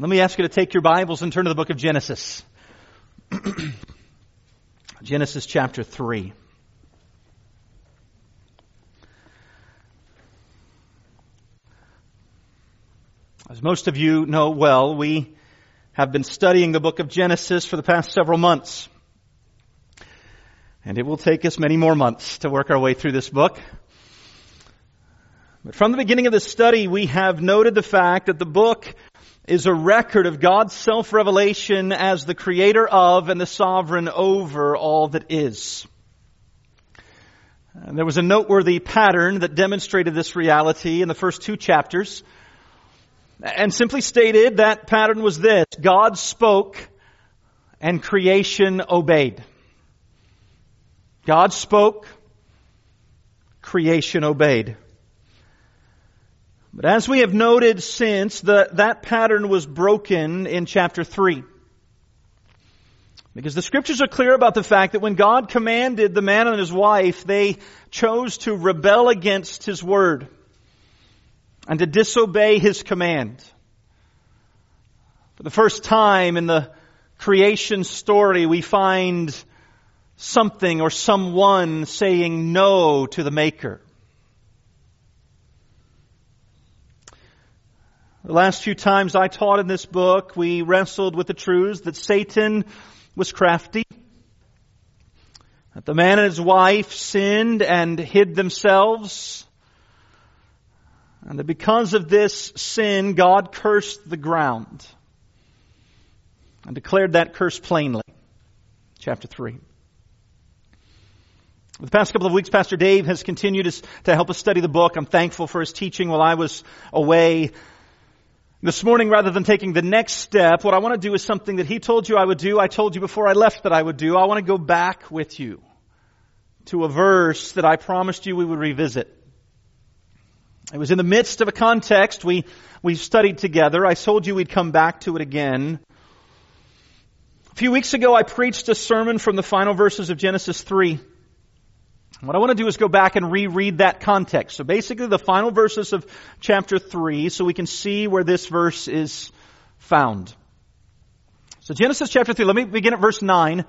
Let me ask you to take your Bibles and turn to the book of Genesis. Genesis chapter 3. As most of you know well, we have been studying the book of Genesis for the past several months. And it will take us many more months to work our way through this book. But from the beginning of the study, we have noted the fact that the book is a record of God's self-revelation as the creator of and the sovereign over all that is. And there was a noteworthy pattern that demonstrated this reality in the first two chapters. And simply stated, that pattern was this. God spoke and creation obeyed. God spoke, creation obeyed. But as we have noted since, the, that pattern was broken in chapter 3. Because the scriptures are clear about the fact that when God commanded the man and his wife, they chose to rebel against his word and to disobey his command. For the first time in the creation story, we find something or someone saying no to the maker. The last few times I taught in this book, we wrestled with the truths that Satan was crafty, that the man and his wife sinned and hid themselves, and that because of this sin, God cursed the ground and declared that curse plainly. Chapter 3. The past couple of weeks, Pastor Dave has continued to help us study the book. I'm thankful for his teaching while I was away this morning, rather than taking the next step, what I want to do is something that he told you I would do. I told you before I left that I would do. I want to go back with you to a verse that I promised you we would revisit. It was in the midst of a context we, we studied together. I told you we'd come back to it again. A few weeks ago, I preached a sermon from the final verses of Genesis 3. What I want to do is go back and reread that context. So basically the final verses of chapter 3 so we can see where this verse is found. So Genesis chapter 3, let me begin at verse 9. I'm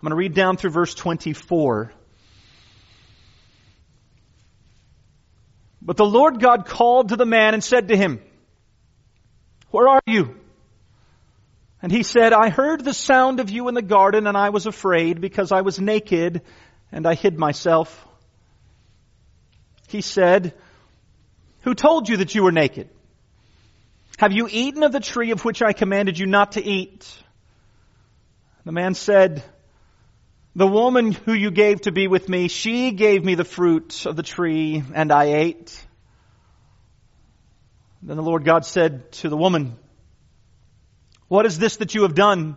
going to read down through verse 24. But the Lord God called to the man and said to him, Where are you? And he said, I heard the sound of you in the garden and I was afraid because I was naked and I hid myself. He said, Who told you that you were naked? Have you eaten of the tree of which I commanded you not to eat? The man said, The woman who you gave to be with me, she gave me the fruit of the tree, and I ate. Then the Lord God said to the woman, What is this that you have done?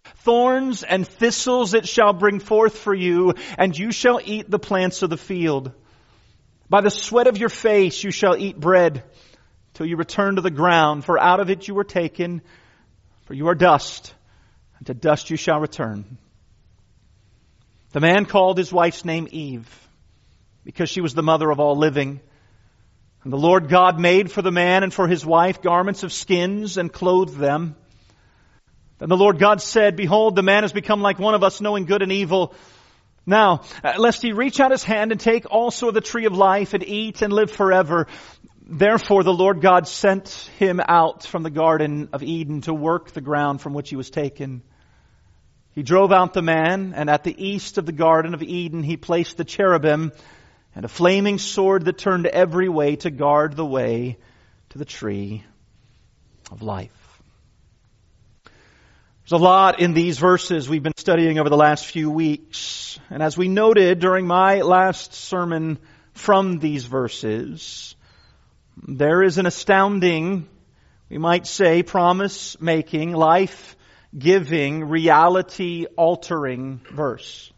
Thorns and thistles it shall bring forth for you, and you shall eat the plants of the field. By the sweat of your face you shall eat bread till you return to the ground, for out of it you were taken, for you are dust, and to dust you shall return. The man called his wife's name Eve, because she was the mother of all living. And the Lord God made for the man and for his wife garments of skins and clothed them. Then the Lord God said, Behold, the man has become like one of us, knowing good and evil. Now, uh, lest he reach out his hand and take also of the tree of life and eat and live forever. Therefore the Lord God sent him out from the garden of Eden to work the ground from which he was taken. He drove out the man, and at the east of the Garden of Eden he placed the cherubim and a flaming sword that turned every way to guard the way to the tree of life. There's a lot in these verses we've been studying over the last few weeks. And as we noted during my last sermon from these verses, there is an astounding, we might say, promise making, life giving, reality altering verse.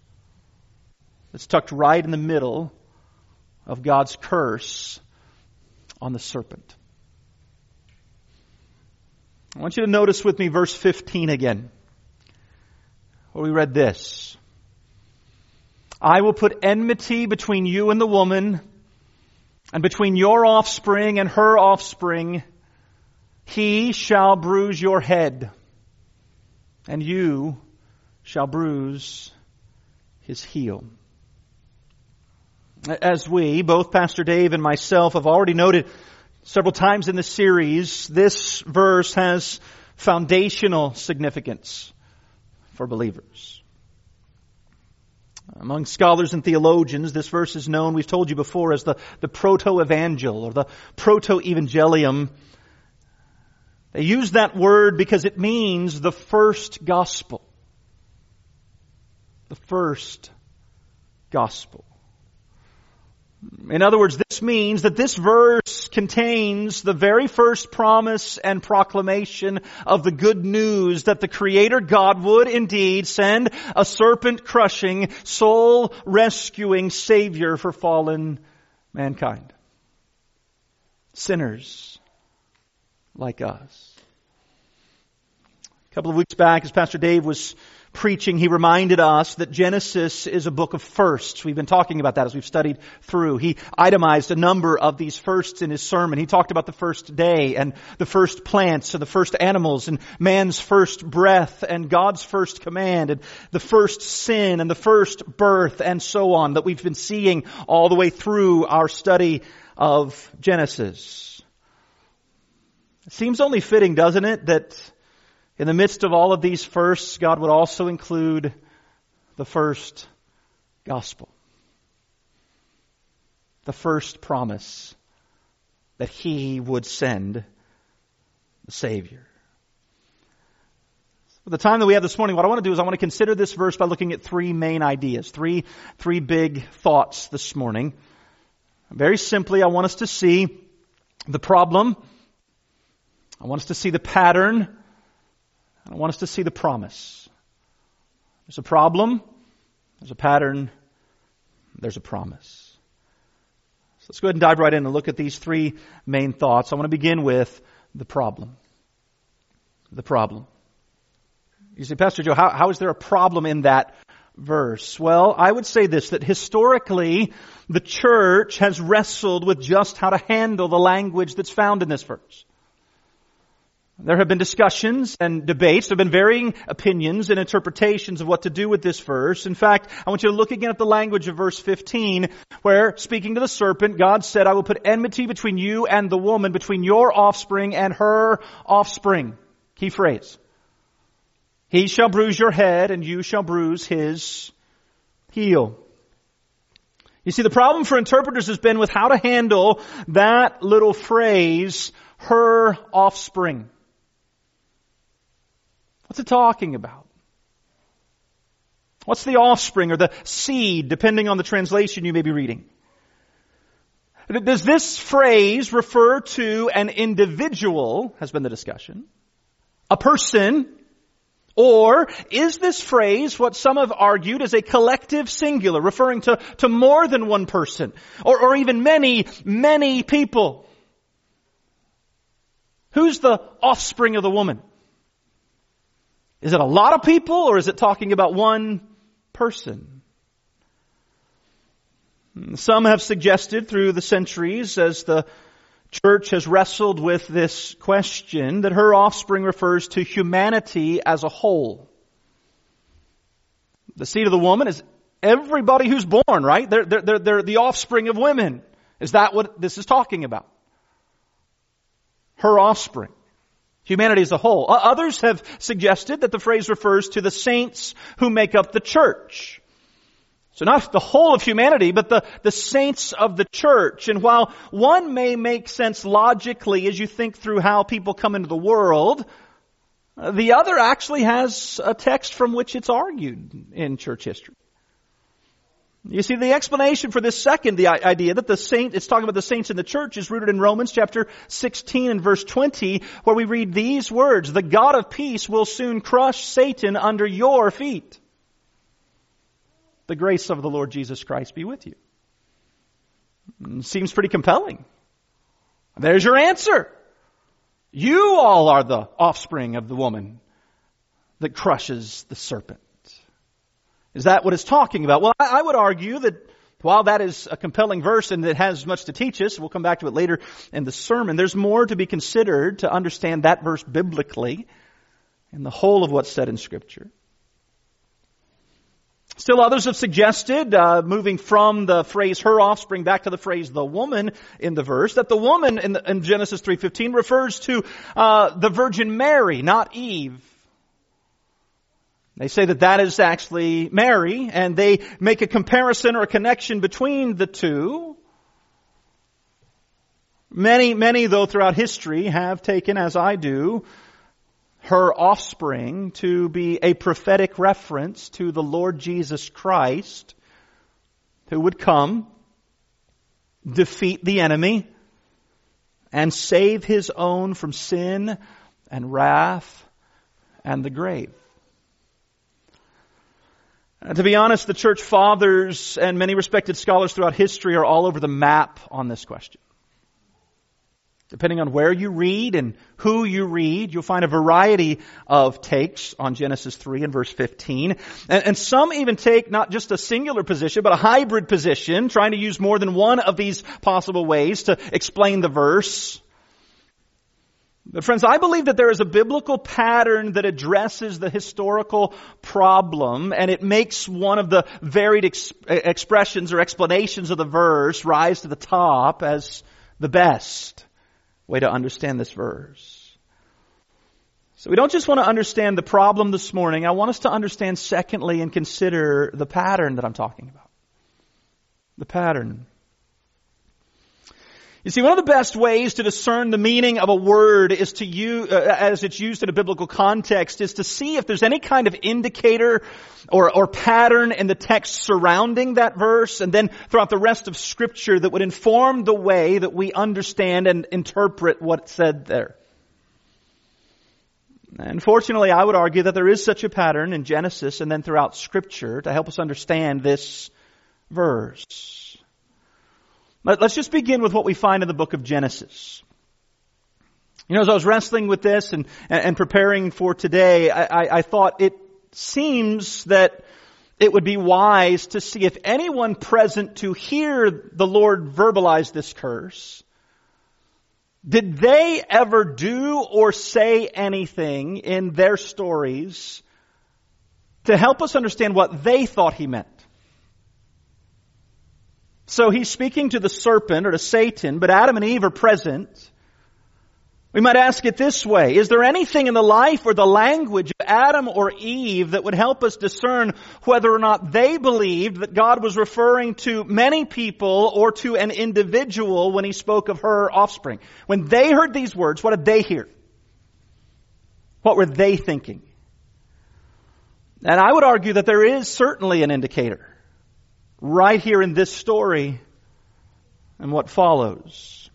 It's tucked right in the middle of God's curse on the serpent. I want you to notice with me verse 15 again, where we read this. I will put enmity between you and the woman, and between your offspring and her offspring. He shall bruise your head, and you shall bruise his heel. As we, both Pastor Dave and myself, have already noted several times in the series, this verse has foundational significance for believers. Among scholars and theologians, this verse is known, we've told you before, as the, the proto-evangel or the proto-evangelium. They use that word because it means the first gospel. The first gospel. In other words, this means that this verse contains the very first promise and proclamation of the good news that the Creator God would indeed send a serpent crushing, soul rescuing Savior for fallen mankind. Sinners like us. A couple of weeks back, as Pastor Dave was preaching, he reminded us that Genesis is a book of firsts. We've been talking about that as we've studied through. He itemized a number of these firsts in his sermon. He talked about the first day and the first plants and the first animals and man's first breath and God's first command and the first sin and the first birth and so on that we've been seeing all the way through our study of Genesis. It seems only fitting, doesn't it, that in the midst of all of these firsts, God would also include the first gospel. The first promise that He would send the Savior. For the time that we have this morning, what I want to do is I want to consider this verse by looking at three main ideas, three, three big thoughts this morning. Very simply, I want us to see the problem. I want us to see the pattern I want us to see the promise. There's a problem, there's a pattern, there's a promise. So let's go ahead and dive right in and look at these three main thoughts. I want to begin with the problem. The problem. You say, Pastor Joe, how, how is there a problem in that verse? Well, I would say this, that historically, the church has wrestled with just how to handle the language that's found in this verse. There have been discussions and debates. There have been varying opinions and interpretations of what to do with this verse. In fact, I want you to look again at the language of verse 15, where speaking to the serpent, God said, I will put enmity between you and the woman, between your offspring and her offspring. Key phrase. He shall bruise your head and you shall bruise his heel. You see, the problem for interpreters has been with how to handle that little phrase, her offspring. What's it talking about? What's the offspring or the seed, depending on the translation you may be reading? Does this phrase refer to an individual, has been the discussion, a person, or is this phrase what some have argued as a collective singular, referring to, to more than one person, or, or even many, many people? Who's the offspring of the woman? Is it a lot of people or is it talking about one person? Some have suggested through the centuries as the church has wrestled with this question that her offspring refers to humanity as a whole. The seed of the woman is everybody who's born, right? They're, they're, they're, the offspring of women. Is that what this is talking about? Her offspring. Humanity as a whole. Others have suggested that the phrase refers to the saints who make up the church. So not the whole of humanity, but the, the saints of the church. And while one may make sense logically as you think through how people come into the world, the other actually has a text from which it's argued in church history. You see, the explanation for this second, the idea that the saint, it's talking about the saints in the church is rooted in Romans chapter 16 and verse 20, where we read these words, the God of peace will soon crush Satan under your feet. The grace of the Lord Jesus Christ be with you. Mm, seems pretty compelling. There's your answer. You all are the offspring of the woman that crushes the serpent. Is that what it's talking about? Well, I would argue that while that is a compelling verse and it has much to teach us, we'll come back to it later in the sermon, there's more to be considered to understand that verse biblically and the whole of what's said in Scripture. Still others have suggested, uh, moving from the phrase her offspring back to the phrase the woman in the verse, that the woman in, the, in Genesis 3.15 refers to uh, the Virgin Mary, not Eve. They say that that is actually Mary, and they make a comparison or a connection between the two. Many, many though throughout history have taken, as I do, her offspring to be a prophetic reference to the Lord Jesus Christ who would come, defeat the enemy, and save his own from sin and wrath and the grave. To be honest, the church fathers and many respected scholars throughout history are all over the map on this question. Depending on where you read and who you read, you'll find a variety of takes on Genesis 3 and verse 15. And, and, some even take not just a singular position, but a hybrid position, trying to use more than one of these possible ways to explain the verse. But friends, I believe that there is a biblical pattern that addresses the historical problem and it makes one of the varied ex- expressions or explanations of the verse rise to the top as the best way to understand this verse. So we don't just want to understand the problem this morning. I want us to understand secondly and consider the pattern that I'm talking about. The pattern. You see, one of the best ways to discern the meaning of a word is to use, uh, as it's used in a biblical context, is to see if there's any kind of indicator or, or pattern in the text surrounding that verse, and then throughout the rest of Scripture that would inform the way that we understand and interpret what's said there. And fortunately, I would argue that there is such a pattern in Genesis and then throughout Scripture to help us understand this verse. Let's just begin with what we find in the book of Genesis. You know, as I was wrestling with this and, and preparing for today, I, I, I thought it seems that it would be wise to see if anyone present to hear the Lord verbalize this curse, did they ever do or say anything in their stories to help us understand what they thought he meant? So he's speaking to the serpent or to Satan, but Adam and Eve are present. We might ask it this way. Is there anything in the life or the language of Adam or Eve that would help us discern whether or not they believed that God was referring to many people or to an individual when he spoke of her offspring? When they heard these words, what did they hear? What were they thinking? And I would argue that there is certainly an indicator right here in this story and what follows.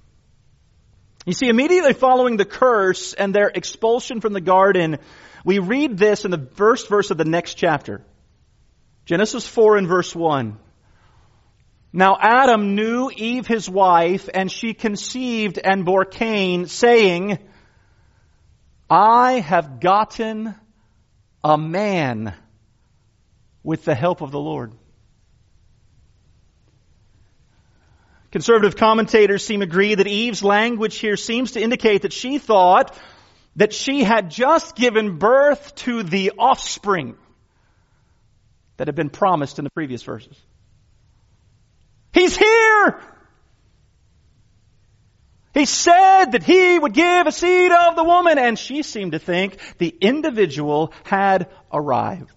You see, immediately following the curse and their expulsion from the garden, we read this in the first verse of the next chapter. Genesis 4 and verse 1. Now Adam knew Eve his wife, and she conceived and bore Cain, saying, I have gotten a man with the help of the Lord. Conservative commentators seem to agree that Eve's language here seems to indicate that she thought that she had just given birth to the offspring that had been promised in the previous verses. He's here! He said that he would give a seed of the woman, and she seemed to think the individual had arrived.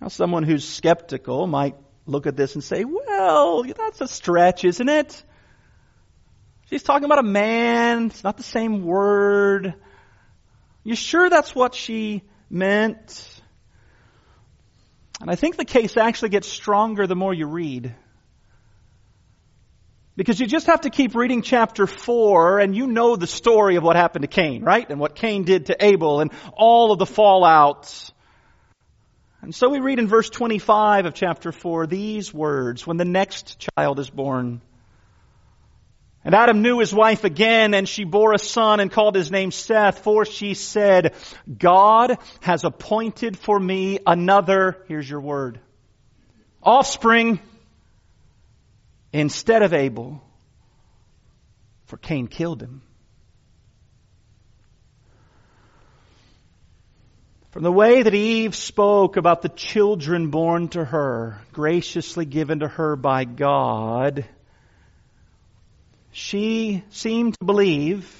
Now, someone who's skeptical might look at this and say, well, that's a stretch, isn't it? She's talking about a man. It's not the same word. You sure that's what she meant? And I think the case actually gets stronger the more you read. Because you just have to keep reading chapter 4 and you know the story of what happened to Cain, right? And what Cain did to Abel and all of the fallouts. And so we read in verse 25 of chapter 4 these words, when the next child is born. And Adam knew his wife again, and she bore a son and called his name Seth, for she said, God has appointed for me another, here's your word, offspring instead of Abel, for Cain killed him. From the way that Eve spoke about the children born to her, graciously given to her by God, she seemed to believe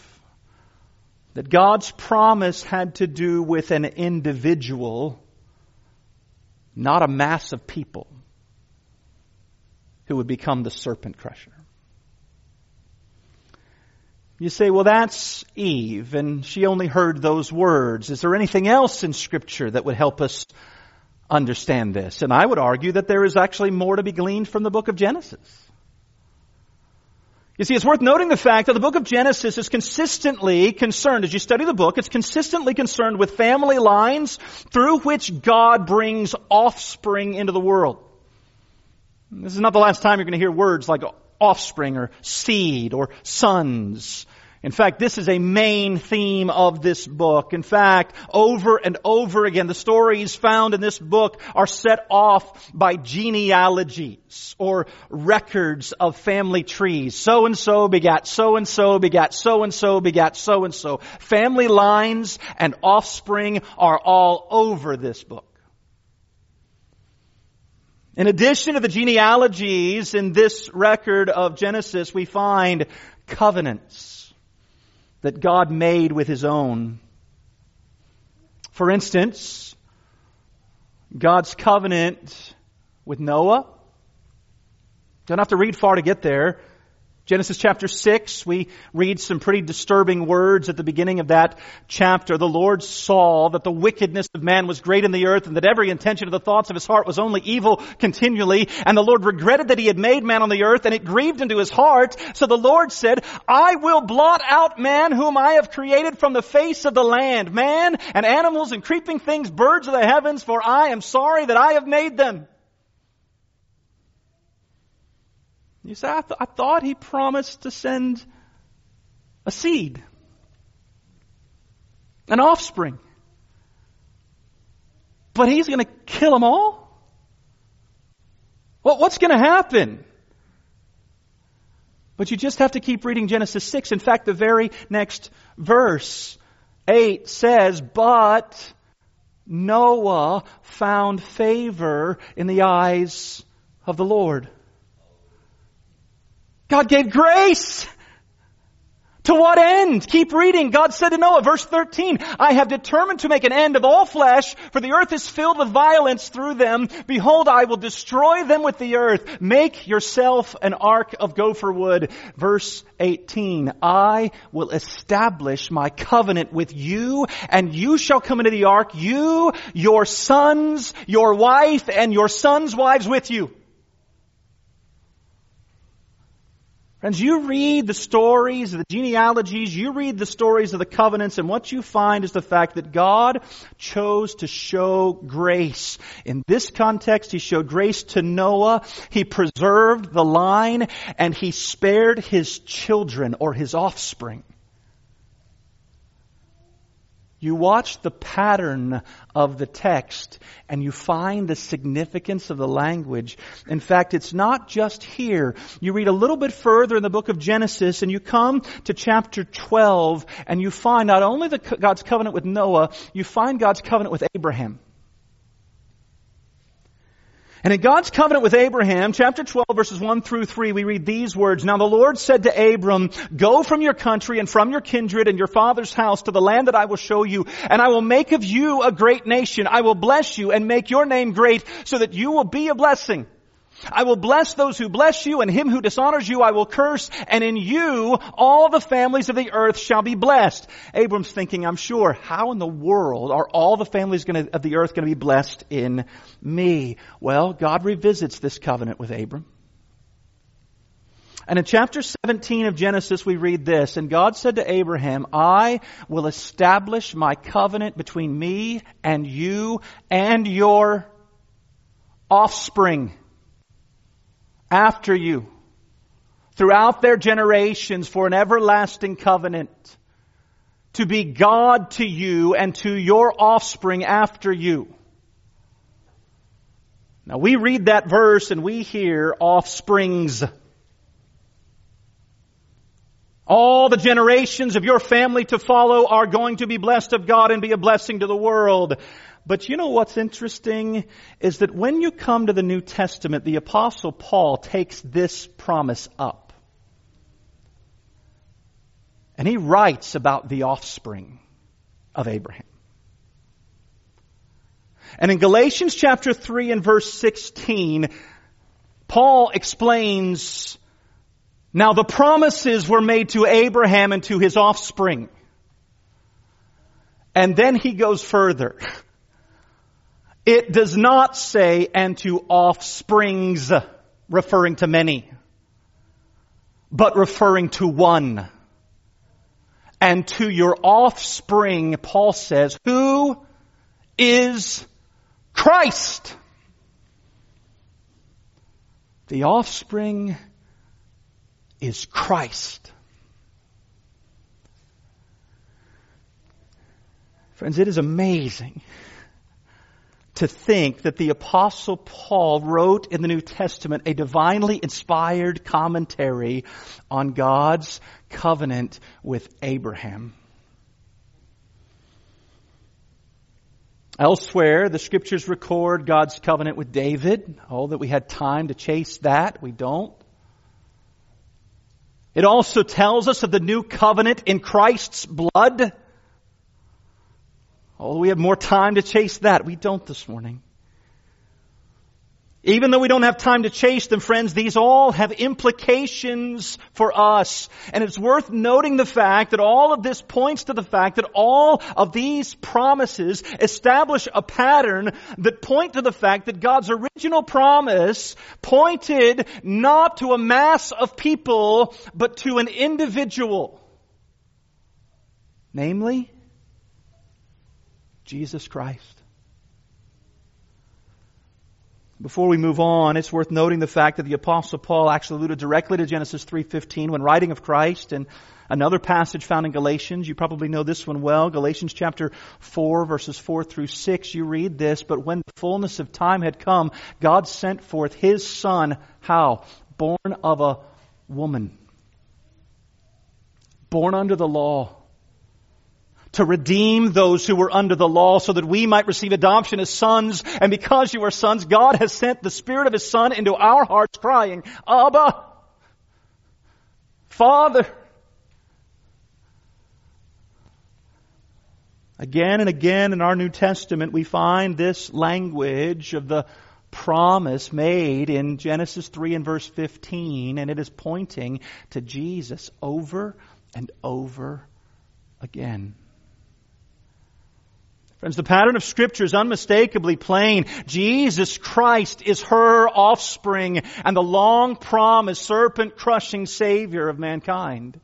that God's promise had to do with an individual, not a mass of people who would become the serpent crusher. You say, well, that's Eve, and she only heard those words. Is there anything else in Scripture that would help us understand this? And I would argue that there is actually more to be gleaned from the book of Genesis. You see, it's worth noting the fact that the book of Genesis is consistently concerned, as you study the book, it's consistently concerned with family lines through which God brings offspring into the world. This is not the last time you're going to hear words like offspring or seed or sons. In fact, this is a main theme of this book. In fact, over and over again, the stories found in this book are set off by genealogies or records of family trees. So and so begat so and so begat so and so begat so and so. Family lines and offspring are all over this book. In addition to the genealogies in this record of Genesis, we find covenants that God made with His own. For instance, God's covenant with Noah. Don't have to read far to get there. Genesis chapter 6, we read some pretty disturbing words at the beginning of that chapter. The Lord saw that the wickedness of man was great in the earth and that every intention of the thoughts of his heart was only evil continually. And the Lord regretted that he had made man on the earth and it grieved him to his heart. So the Lord said, I will blot out man whom I have created from the face of the land, man and animals and creeping things, birds of the heavens, for I am sorry that I have made them. You say, I, th- I thought he promised to send a seed, an offspring. But he's going to kill them all? Well, what's going to happen? But you just have to keep reading Genesis 6. In fact, the very next verse, 8, says, But Noah found favor in the eyes of the Lord. God gave grace. To what end? Keep reading. God said to Noah, verse 13, I have determined to make an end of all flesh, for the earth is filled with violence through them. Behold, I will destroy them with the earth. Make yourself an ark of gopher wood. Verse 18, I will establish my covenant with you, and you shall come into the ark, you, your sons, your wife, and your sons' wives with you. Friends, you read the stories, the genealogies, you read the stories of the covenants, and what you find is the fact that God chose to show grace. In this context, He showed grace to Noah. He preserved the line, and He spared His children or His offspring. You watch the pattern of the text and you find the significance of the language. In fact, it's not just here. You read a little bit further in the book of Genesis and you come to chapter 12 and you find not only the, God's covenant with Noah, you find God's covenant with Abraham. And in God's covenant with Abraham, chapter 12 verses 1 through 3, we read these words, Now the Lord said to Abram, Go from your country and from your kindred and your father's house to the land that I will show you, and I will make of you a great nation. I will bless you and make your name great so that you will be a blessing. I will bless those who bless you, and him who dishonors you I will curse, and in you all the families of the earth shall be blessed. Abram's thinking, I'm sure, how in the world are all the families gonna, of the earth going to be blessed in me? Well, God revisits this covenant with Abram. And in chapter 17 of Genesis, we read this, and God said to Abraham, I will establish my covenant between me and you and your offspring after you throughout their generations for an everlasting covenant to be God to you and to your offspring after you. Now we read that verse and we hear offsprings. All the generations of your family to follow are going to be blessed of God and be a blessing to the world. But you know what's interesting is that when you come to the New Testament, the apostle Paul takes this promise up. And he writes about the offspring of Abraham. And in Galatians chapter 3 and verse 16, Paul explains, now the promises were made to Abraham and to his offspring. And then he goes further. It does not say, and to offsprings, referring to many, but referring to one. And to your offspring, Paul says, who is Christ? The offspring is Christ. Friends, it is amazing to think that the apostle Paul wrote in the New Testament a divinely inspired commentary on God's covenant with Abraham. Elsewhere, the scriptures record God's covenant with David. Oh, that we had time to chase that. We don't. It also tells us of the new covenant in Christ's blood. Oh, we have more time to chase that. We don't this morning. Even though we don't have time to chase them, friends, these all have implications for us. And it's worth noting the fact that all of this points to the fact that all of these promises establish a pattern that point to the fact that God's original promise pointed not to a mass of people, but to an individual. Namely, Jesus Christ. Before we move on, it's worth noting the fact that the apostle Paul actually alluded directly to Genesis 3:15 when writing of Christ and another passage found in Galatians. You probably know this one well. Galatians chapter 4 verses 4 through 6. You read this, but when the fullness of time had come, God sent forth his son, how? Born of a woman. Born under the law to redeem those who were under the law so that we might receive adoption as sons. And because you are sons, God has sent the Spirit of His Son into our hearts crying, Abba, Father. Again and again in our New Testament, we find this language of the promise made in Genesis 3 and verse 15, and it is pointing to Jesus over and over again. Friends, the pattern of scripture is unmistakably plain. Jesus Christ is her offspring and the long promised serpent crushing savior of mankind.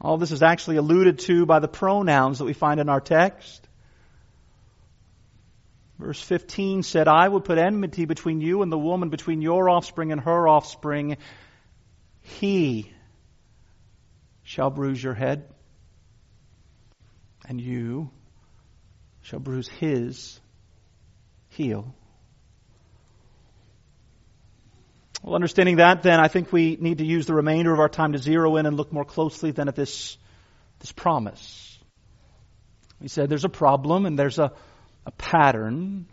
All this is actually alluded to by the pronouns that we find in our text. Verse 15 said, I will put enmity between you and the woman, between your offspring and her offspring. He shall bruise your head and you shall bruise his heel. Well, understanding that, then, I think we need to use the remainder of our time to zero in and look more closely then at this, this promise. We said there's a problem and there's a, a pattern.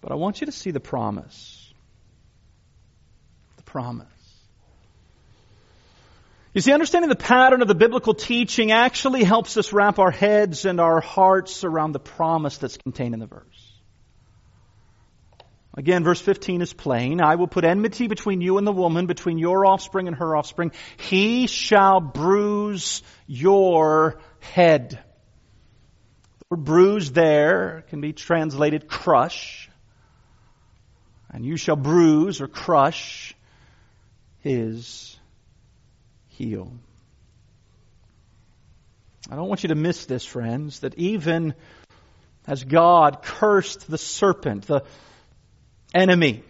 But I want you to see the promise. The promise. You see, understanding the pattern of the biblical teaching actually helps us wrap our heads and our hearts around the promise that's contained in the verse. Again, verse 15 is plain. I will put enmity between you and the woman, between your offspring and her offspring. He shall bruise your head. The word bruise there can be translated crush. And you shall bruise or crush his heel. I don't want you to miss this, friends, that even as God cursed the serpent, the enemy,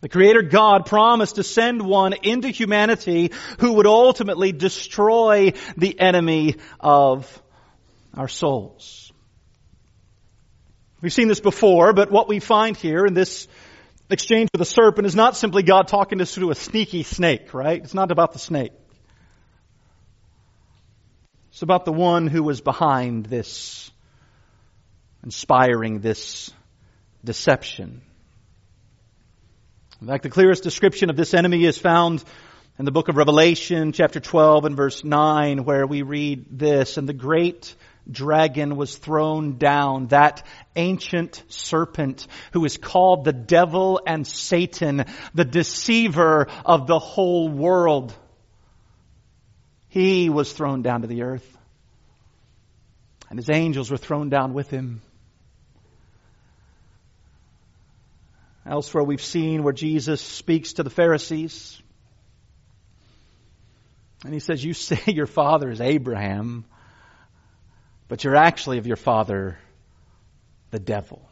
the Creator God promised to send one into humanity who would ultimately destroy the enemy of our souls. We've seen this before, but what we find here in this exchange with the serpent is not simply God talking to us through a sneaky snake, right? It's not about the snake. It's about the one who was behind this, inspiring this deception. In fact, the clearest description of this enemy is found in the book of Revelation, chapter 12 and verse 9, where we read this, and the great dragon was thrown down, that ancient serpent who is called the devil and Satan, the deceiver of the whole world. He was thrown down to the earth. And his angels were thrown down with him. Elsewhere we've seen where Jesus speaks to the Pharisees. And he says, you say your father is Abraham but you're actually of your father, the devil,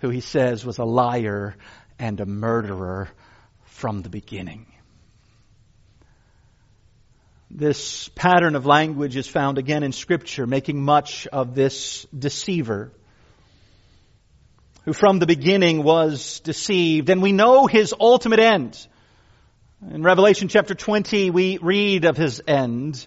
who he says was a liar and a murderer from the beginning. This pattern of language is found again in Scripture, making much of this deceiver who from the beginning was deceived. And we know his ultimate end. In Revelation chapter 20, we read of his end.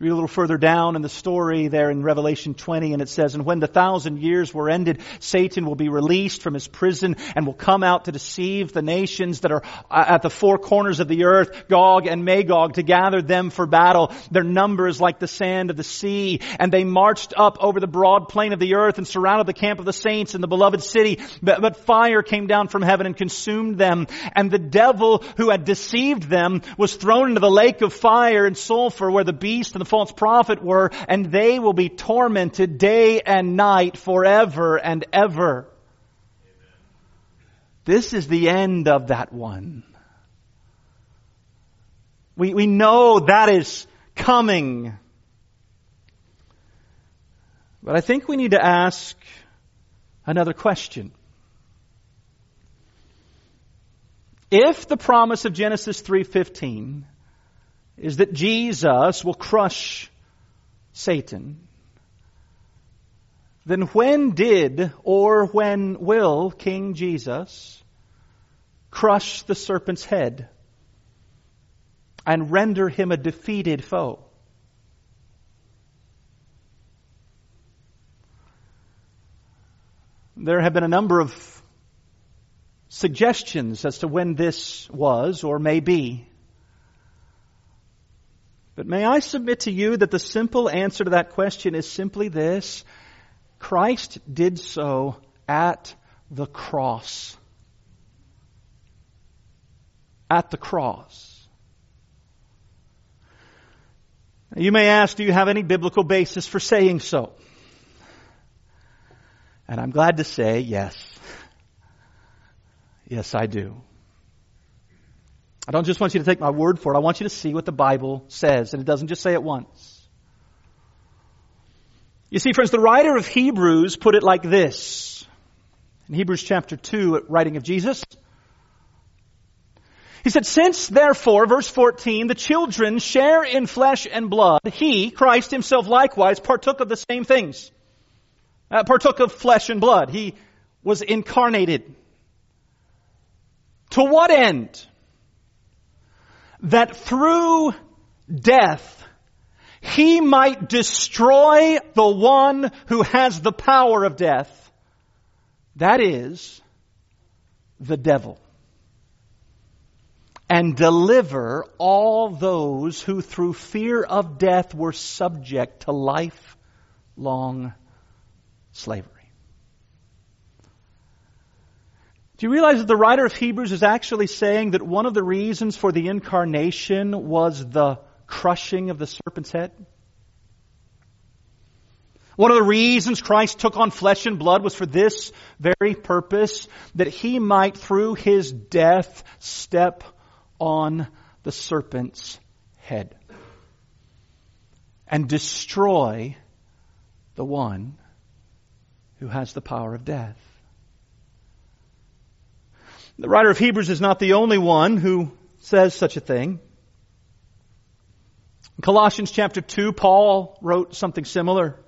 Read a little further down in the story there in Revelation 20 and it says, And when the thousand years were ended, Satan will be released from his prison and will come out to deceive the nations that are uh, at the four corners of the earth, Gog and Magog, to gather them for battle. Their number is like the sand of the sea. And they marched up over the broad plain of the earth and surrounded the camp of the saints in the beloved city. But, but fire came down from heaven and consumed them. And the devil who had deceived them was thrown into the lake of fire and sulfur where the beast and the false prophet were, and they will be tormented day and night forever and ever. This is the end of that one. We, we know that is coming. But I think we need to ask another question. If the promise of Genesis 3:15 is that Jesus will crush Satan, then when did or when will King Jesus crush the serpent's head and render him a defeated foe? There have been a number of suggestions as to when this was or may be. But may I submit to you that the simple answer to that question is simply this Christ did so at the cross. At the cross. You may ask, do you have any biblical basis for saying so? And I'm glad to say, yes. Yes, I do. I don't just want you to take my word for it. I want you to see what the Bible says. And it doesn't just say it once. You see, friends, the writer of Hebrews put it like this. In Hebrews chapter 2, writing of Jesus, He said, Since therefore, verse 14, the children share in flesh and blood, he, Christ himself likewise, partook of the same things. Uh, partook of flesh and blood. He was incarnated. To what end? That through death, he might destroy the one who has the power of death. That is, the devil and deliver all those who through fear of death were subject to lifelong slavery. Do you realize that the writer of Hebrews is actually saying that one of the reasons for the incarnation was the crushing of the serpent's head? One of the reasons Christ took on flesh and blood was for this very purpose, that he might through his death step on the serpent's head and destroy the one who has the power of death. The writer of Hebrews is not the only one who says such a thing. In Colossians chapter 2, Paul wrote something similar.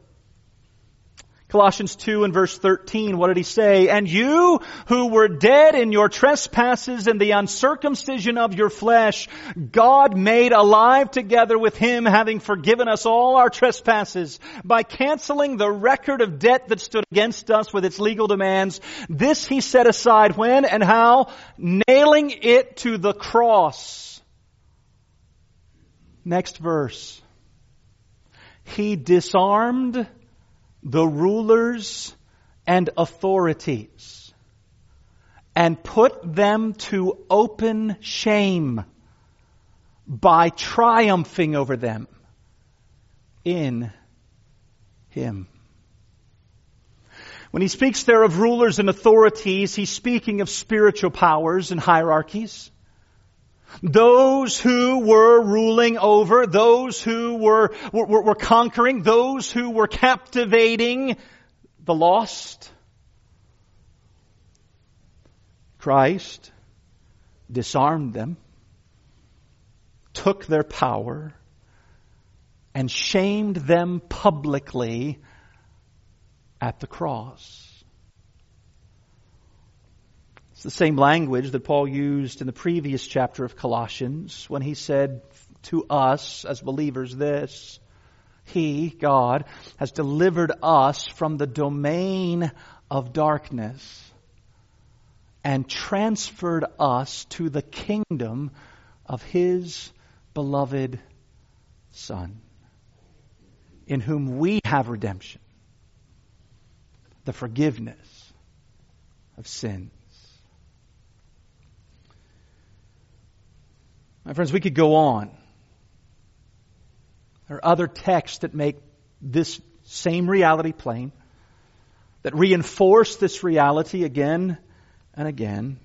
Colossians 2 and verse 13, what did he say? And you who were dead in your trespasses and the uncircumcision of your flesh, God made alive together with him, having forgiven us all our trespasses by canceling the record of debt that stood against us with its legal demands. This he set aside when and how? Nailing it to the cross. Next verse. He disarmed the rulers and authorities and put them to open shame by triumphing over them in Him. When he speaks there of rulers and authorities, he's speaking of spiritual powers and hierarchies. Those who were ruling over, those who were, were, were, conquering, those who were captivating the lost. Christ disarmed them, took their power, and shamed them publicly at the cross. It's the same language that Paul used in the previous chapter of Colossians when he said to us as believers this He, God, has delivered us from the domain of darkness and transferred us to the kingdom of His beloved Son, in whom we have redemption, the forgiveness of sins. My friends, we could go on. There are other texts that make this same reality plain, that reinforce this reality again and again.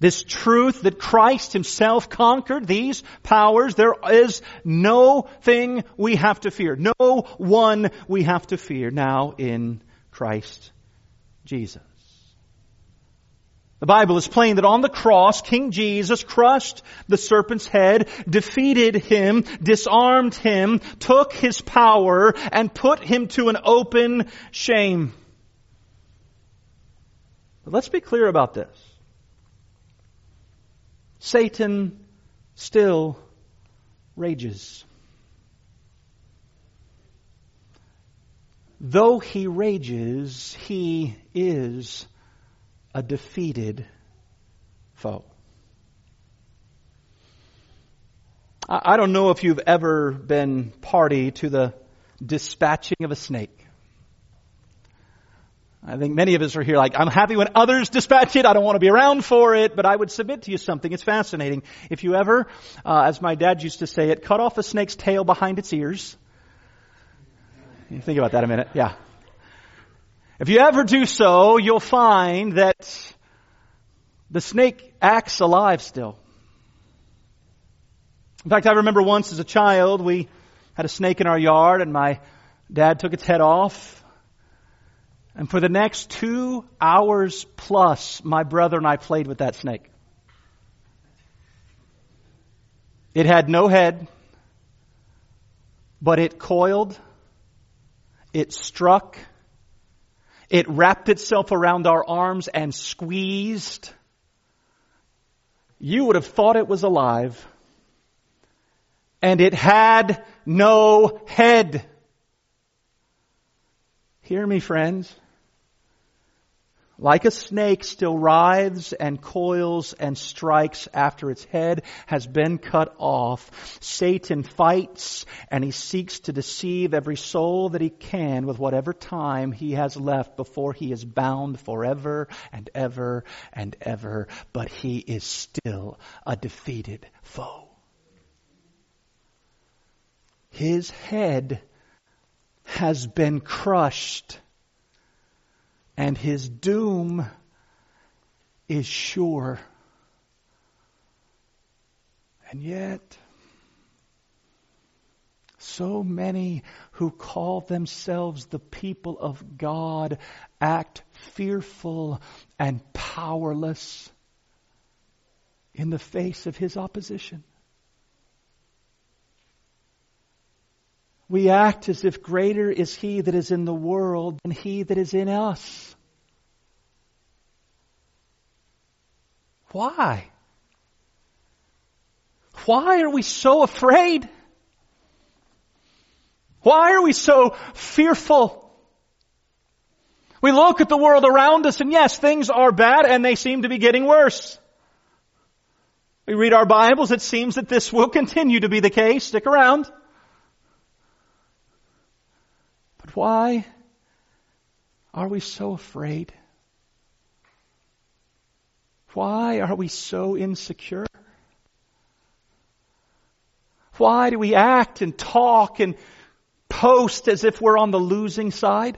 This truth that Christ Himself conquered these powers, there is no thing we have to fear, no one we have to fear now in Christ Jesus. The Bible is plain that on the cross, King Jesus crushed the serpent's head, defeated him, disarmed him, took his power, and put him to an open shame. But let's be clear about this. Satan still rages. Though he rages, he is a defeated foe. I don't know if you've ever been party to the dispatching of a snake. I think many of us are here like, I'm happy when others dispatch it. I don't want to be around for it, but I would submit to you something. It's fascinating. If you ever, uh, as my dad used to say it, cut off a snake's tail behind its ears. You think about that a minute. Yeah. If you ever do so, you'll find that the snake acts alive still. In fact, I remember once as a child, we had a snake in our yard and my dad took its head off. And for the next two hours plus, my brother and I played with that snake. It had no head, but it coiled, it struck, it wrapped itself around our arms and squeezed. You would have thought it was alive. And it had no head. Hear me, friends like a snake still writhes and coils and strikes after its head has been cut off. Satan fights and he seeks to deceive every soul that he can with whatever time he has left before he is bound forever and ever and ever. But he is still a defeated foe. His head has been crushed and his doom is sure. And yet, so many who call themselves the people of God act fearful and powerless in the face of his opposition. We act as if greater is he that is in the world than he that is in us. Why? Why are we so afraid? Why are we so fearful? We look at the world around us and yes, things are bad and they seem to be getting worse. We read our Bibles, it seems that this will continue to be the case. Stick around. But why are we so afraid? Why are we so insecure? Why do we act and talk and post as if we're on the losing side?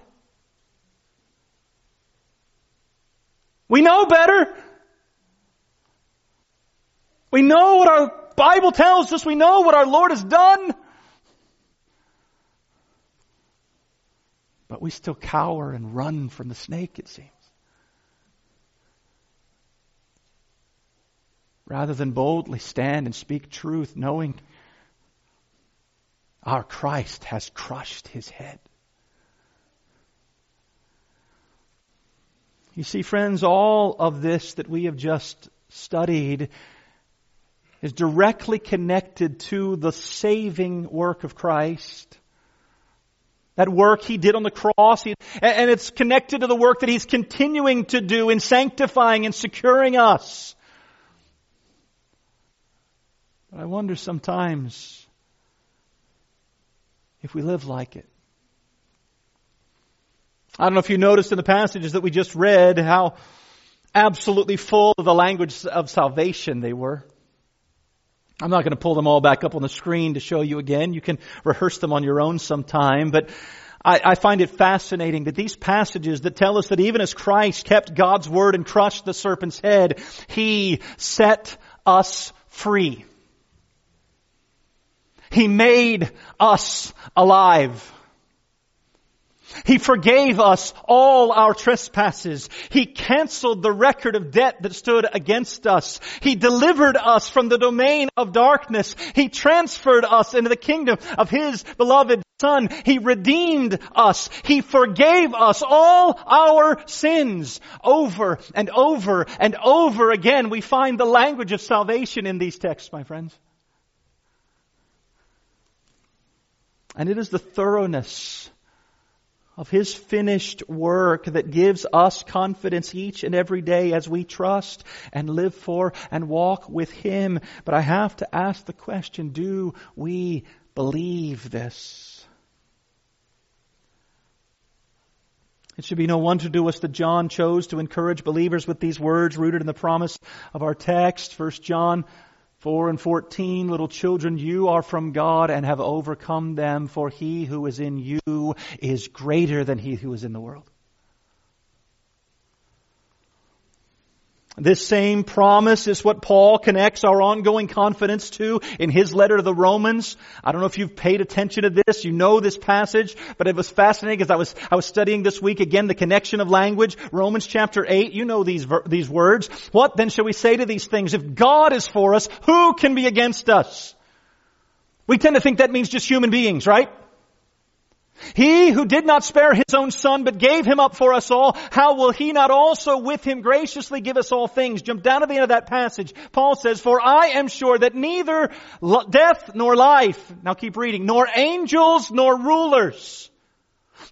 We know better. We know what our Bible tells us. We know what our Lord has done. But we still cower and run from the snake, it seems. rather than boldly stand and speak truth, knowing our Christ has crushed his head. You see, friends, all of this that we have just studied is directly connected to the saving work of Christ. That work he did on the cross, and it's connected to the work that he's continuing to do in sanctifying and securing us but I wonder sometimes if we live like it. I don't know if you noticed in the passages that we just read how absolutely full of the language of salvation they were. I'm not going to pull them all back up on the screen to show you again. You can rehearse them on your own sometime, but I, I, find it fascinating that these passages that tell us that even as Christ kept God's word and crushed the serpent's head, He set us free. He made us alive. He forgave us all our trespasses. He canceled the record of debt that stood against us. He delivered us from the domain of darkness. He transferred us into the kingdom of His beloved Son. He redeemed us. He forgave us all our sins. Over and over and over again we find the language of salvation in these texts, my friends. And it is the thoroughness of His finished work that gives us confidence each and every day as we trust and live for and walk with Him. But I have to ask the question, do we believe this? It should be no wonder to us that John chose to encourage believers with these words rooted in the promise of our text. 1 John 4 and 14, little children, you are from God and have overcome them, for he who is in you is greater than he who is in the world. This same promise is what Paul connects our ongoing confidence to in his letter to the Romans. I don't know if you've paid attention to this. You know this passage, but it was fascinating as I was, I was studying this week again the connection of language. Romans chapter 8, you know these, these words. What then shall we say to these things? If God is for us, who can be against us? We tend to think that means just human beings, right? He who did not spare his own son, but gave him up for us all, how will he not also with him graciously give us all things? Jump down to the end of that passage. Paul says, for I am sure that neither death nor life, now keep reading, nor angels nor rulers,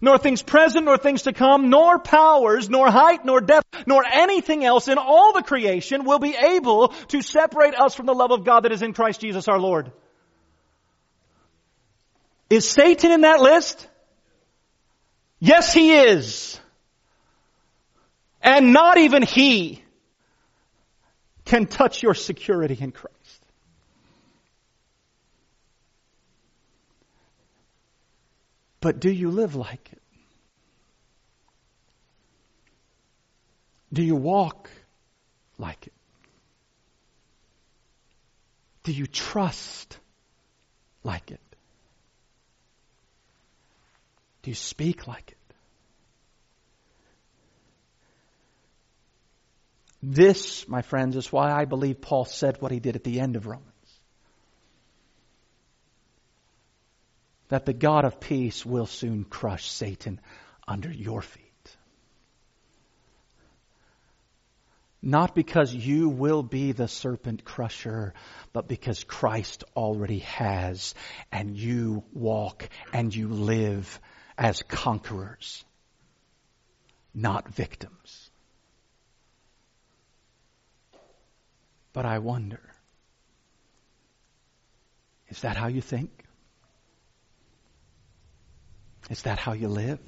nor things present nor things to come, nor powers, nor height, nor depth, nor anything else in all the creation will be able to separate us from the love of God that is in Christ Jesus our Lord. Is Satan in that list? Yes, he is. And not even he can touch your security in Christ. But do you live like it? Do you walk like it? Do you trust like it? Do you speak like it? This, my friends, is why I believe Paul said what he did at the end of Romans. That the God of peace will soon crush Satan under your feet. Not because you will be the serpent crusher, but because Christ already has, and you walk and you live as conquerors, not victims. But I wonder, is that how you think? Is that how you live?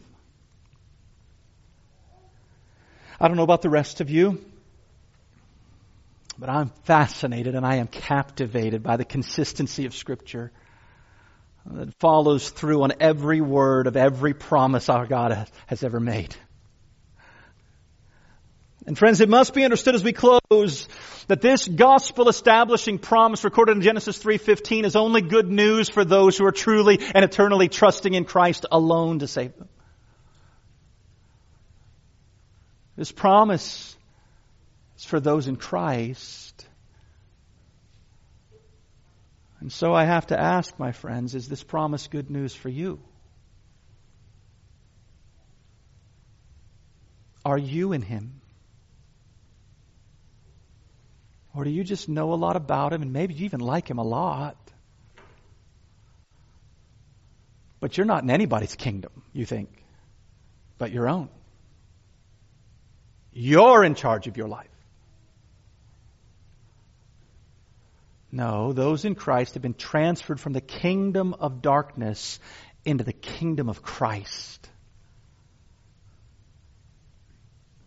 I don't know about the rest of you, but I'm fascinated and I am captivated by the consistency of Scripture that follows through on every word of every promise our God has ever made. And friends, it must be understood as we close that this gospel establishing promise recorded in Genesis 3:15 is only good news for those who are truly and eternally trusting in Christ alone to save them. This promise is for those in Christ and so I have to ask, my friends, is this promise good news for you? Are you in Him? Or do you just know a lot about Him and maybe you even like Him a lot? But you're not in anybody's kingdom, you think, but your own. You're in charge of your life. No, those in Christ have been transferred from the kingdom of darkness into the kingdom of Christ.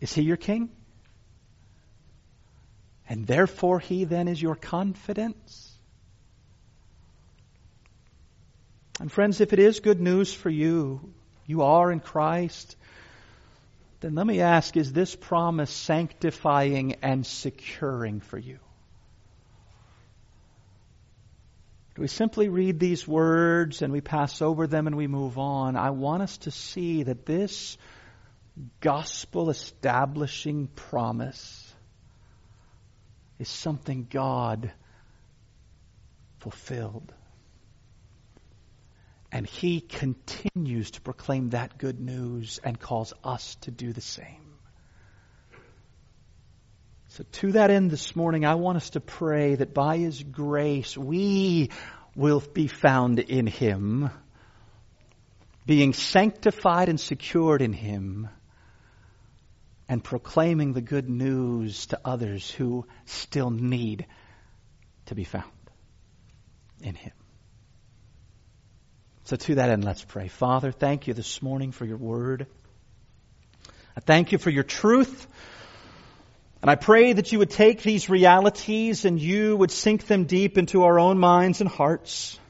Is he your king? And therefore he then is your confidence? And friends, if it is good news for you, you are in Christ, then let me ask, is this promise sanctifying and securing for you? Do we simply read these words and we pass over them and we move on? I want us to see that this gospel establishing promise is something God fulfilled. And He continues to proclaim that good news and calls us to do the same. So, to that end, this morning, I want us to pray that by His grace we will be found in Him, being sanctified and secured in Him, and proclaiming the good news to others who still need to be found in Him. So, to that end, let's pray. Father, thank you this morning for your word. I thank you for your truth. And I pray that you would take these realities and you would sink them deep into our own minds and hearts.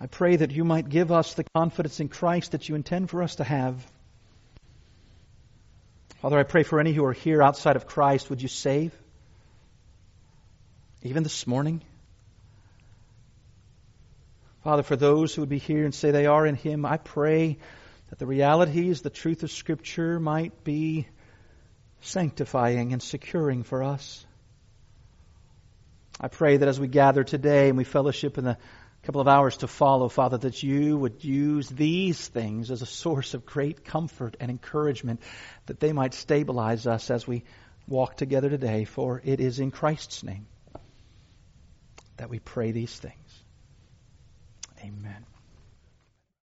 I pray that you might give us the confidence in Christ that you intend for us to have. Father, I pray for any who are here outside of Christ, would you save? Even this morning? Father, for those who would be here and say they are in Him, I pray that the realities, the truth of Scripture might be sanctifying and securing for us. I pray that as we gather today and we fellowship in the couple of hours to follow, Father, that you would use these things as a source of great comfort and encouragement, that they might stabilize us as we walk together today, for it is in Christ's name that we pray these things. Amen.